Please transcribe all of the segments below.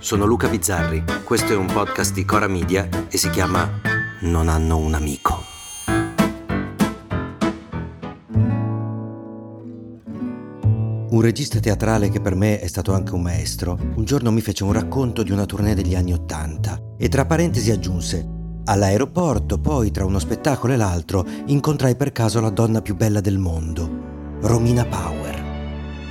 sono Luca Bizzarri, questo è un podcast di Cora Media e si chiama Non hanno un amico. Un regista teatrale che per me è stato anche un maestro, un giorno mi fece un racconto di una tournée degli anni Ottanta e tra parentesi aggiunse All'aeroporto, poi tra uno spettacolo e l'altro, incontrai per caso la donna più bella del mondo, Romina Power.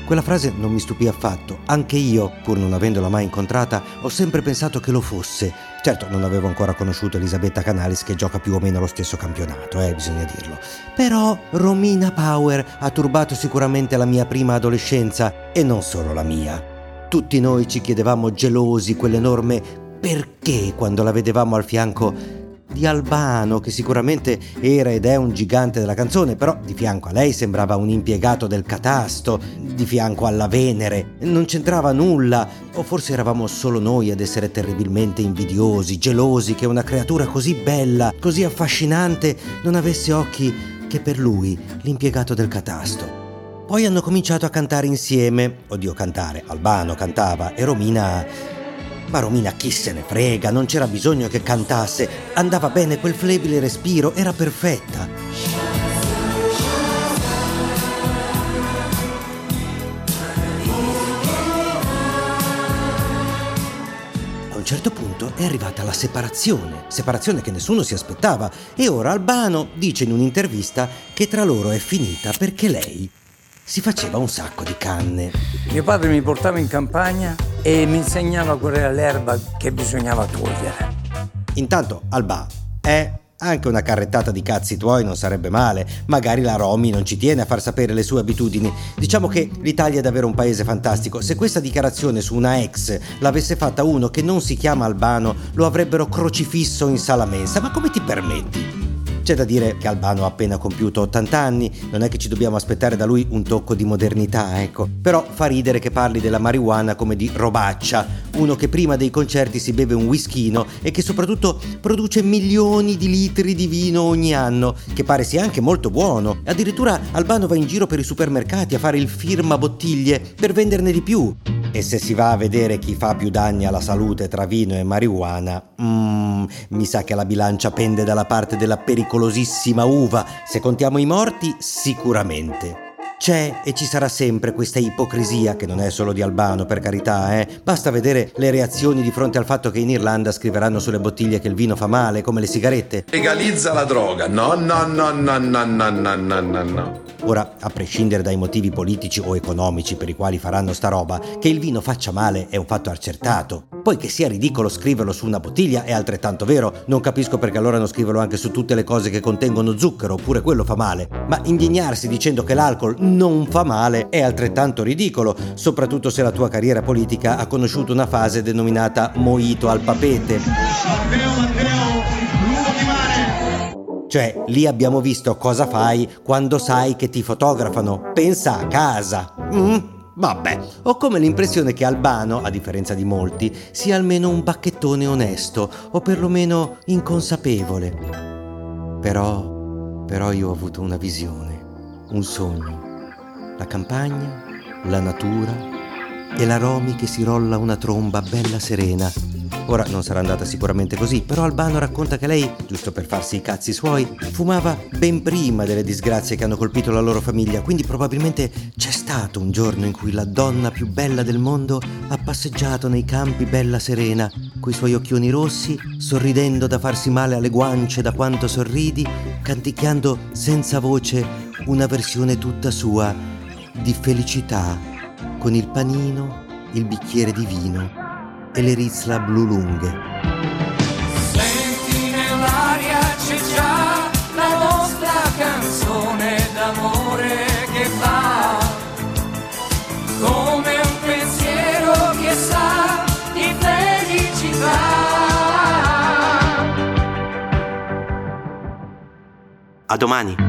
Quella frase non mi stupì affatto. Anche io, pur non avendola mai incontrata, ho sempre pensato che lo fosse. Certo, non avevo ancora conosciuto Elisabetta Canalis che gioca più o meno lo stesso campionato, eh, bisogna dirlo. Però Romina Power ha turbato sicuramente la mia prima adolescenza e non solo la mia. Tutti noi ci chiedevamo gelosi quell'enorme perché quando la vedevamo al fianco di Albano, che sicuramente era ed è un gigante della canzone, però di fianco a lei sembrava un impiegato del catasto, di fianco alla Venere, non c'entrava nulla, o forse eravamo solo noi ad essere terribilmente invidiosi, gelosi che una creatura così bella, così affascinante, non avesse occhi che per lui, l'impiegato del catasto. Poi hanno cominciato a cantare insieme, oddio cantare, Albano cantava e Romina ma Romina chi se ne frega, non c'era bisogno che cantasse, andava bene quel flebile respiro, era perfetta. A un certo punto è arrivata la separazione, separazione che nessuno si aspettava, e ora Albano dice in un'intervista che tra loro è finita perché lei si faceva un sacco di canne. Mio padre mi portava in campagna e mi insegnava qual era l'erba che bisognava togliere. Intanto Alba è anche una carrettata di cazzi tuoi non sarebbe male, magari la Romy non ci tiene a far sapere le sue abitudini. Diciamo che l'Italia è davvero un paese fantastico. Se questa dichiarazione su una ex l'avesse fatta uno che non si chiama Albano, lo avrebbero crocifisso in sala mensa. Ma come ti permetti? C'è da dire che Albano ha appena compiuto 80 anni, non è che ci dobbiamo aspettare da lui un tocco di modernità, ecco. Però fa ridere che parli della marijuana come di robaccia, uno che prima dei concerti si beve un whiskino e che soprattutto produce milioni di litri di vino ogni anno, che pare sia anche molto buono. Addirittura Albano va in giro per i supermercati a fare il firma bottiglie per venderne di più. E se si va a vedere chi fa più danni alla salute tra vino e marijuana, mm, mi sa che la bilancia pende dalla parte della pericolosissima uva. Se contiamo i morti, sicuramente. C'è e ci sarà sempre questa ipocrisia, che non è solo di Albano, per carità, eh. Basta vedere le reazioni di fronte al fatto che in Irlanda scriveranno sulle bottiglie che il vino fa male, come le sigarette. Legalizza la droga. No, no, no, no, no, no, no, no, no, no. Ora, a prescindere dai motivi politici o economici per i quali faranno sta roba, che il vino faccia male è un fatto accertato. Poi che sia ridicolo scriverlo su una bottiglia è altrettanto vero. Non capisco perché allora non scriverlo anche su tutte le cose che contengono zucchero, oppure quello fa male. Ma indignarsi dicendo che l'alcol non fa male è altrettanto ridicolo, soprattutto se la tua carriera politica ha conosciuto una fase denominata moito al papete. Cioè, lì abbiamo visto cosa fai quando sai che ti fotografano. Pensa a casa. Mm? Vabbè, ho come l'impressione che Albano, a differenza di molti, sia almeno un bacchettone onesto, o perlomeno inconsapevole. Però, però io ho avuto una visione, un sogno. La campagna, la natura e la Romy che si rolla una tromba bella serena. Ora non sarà andata sicuramente così, però Albano racconta che lei, giusto per farsi i cazzi suoi, fumava ben prima delle disgrazie che hanno colpito la loro famiglia, quindi probabilmente c'è stato un giorno in cui la donna più bella del mondo ha passeggiato nei campi bella serena, coi suoi occhioni rossi, sorridendo da farsi male alle guance da quanto sorridi, canticchiando senza voce una versione tutta sua di felicità, con il panino, il bicchiere di vino e le rizla blu lunghe. Senti nell'aria c'è già la nostra canzone d'amore che fa come un pensiero che sa di felicità. A domani!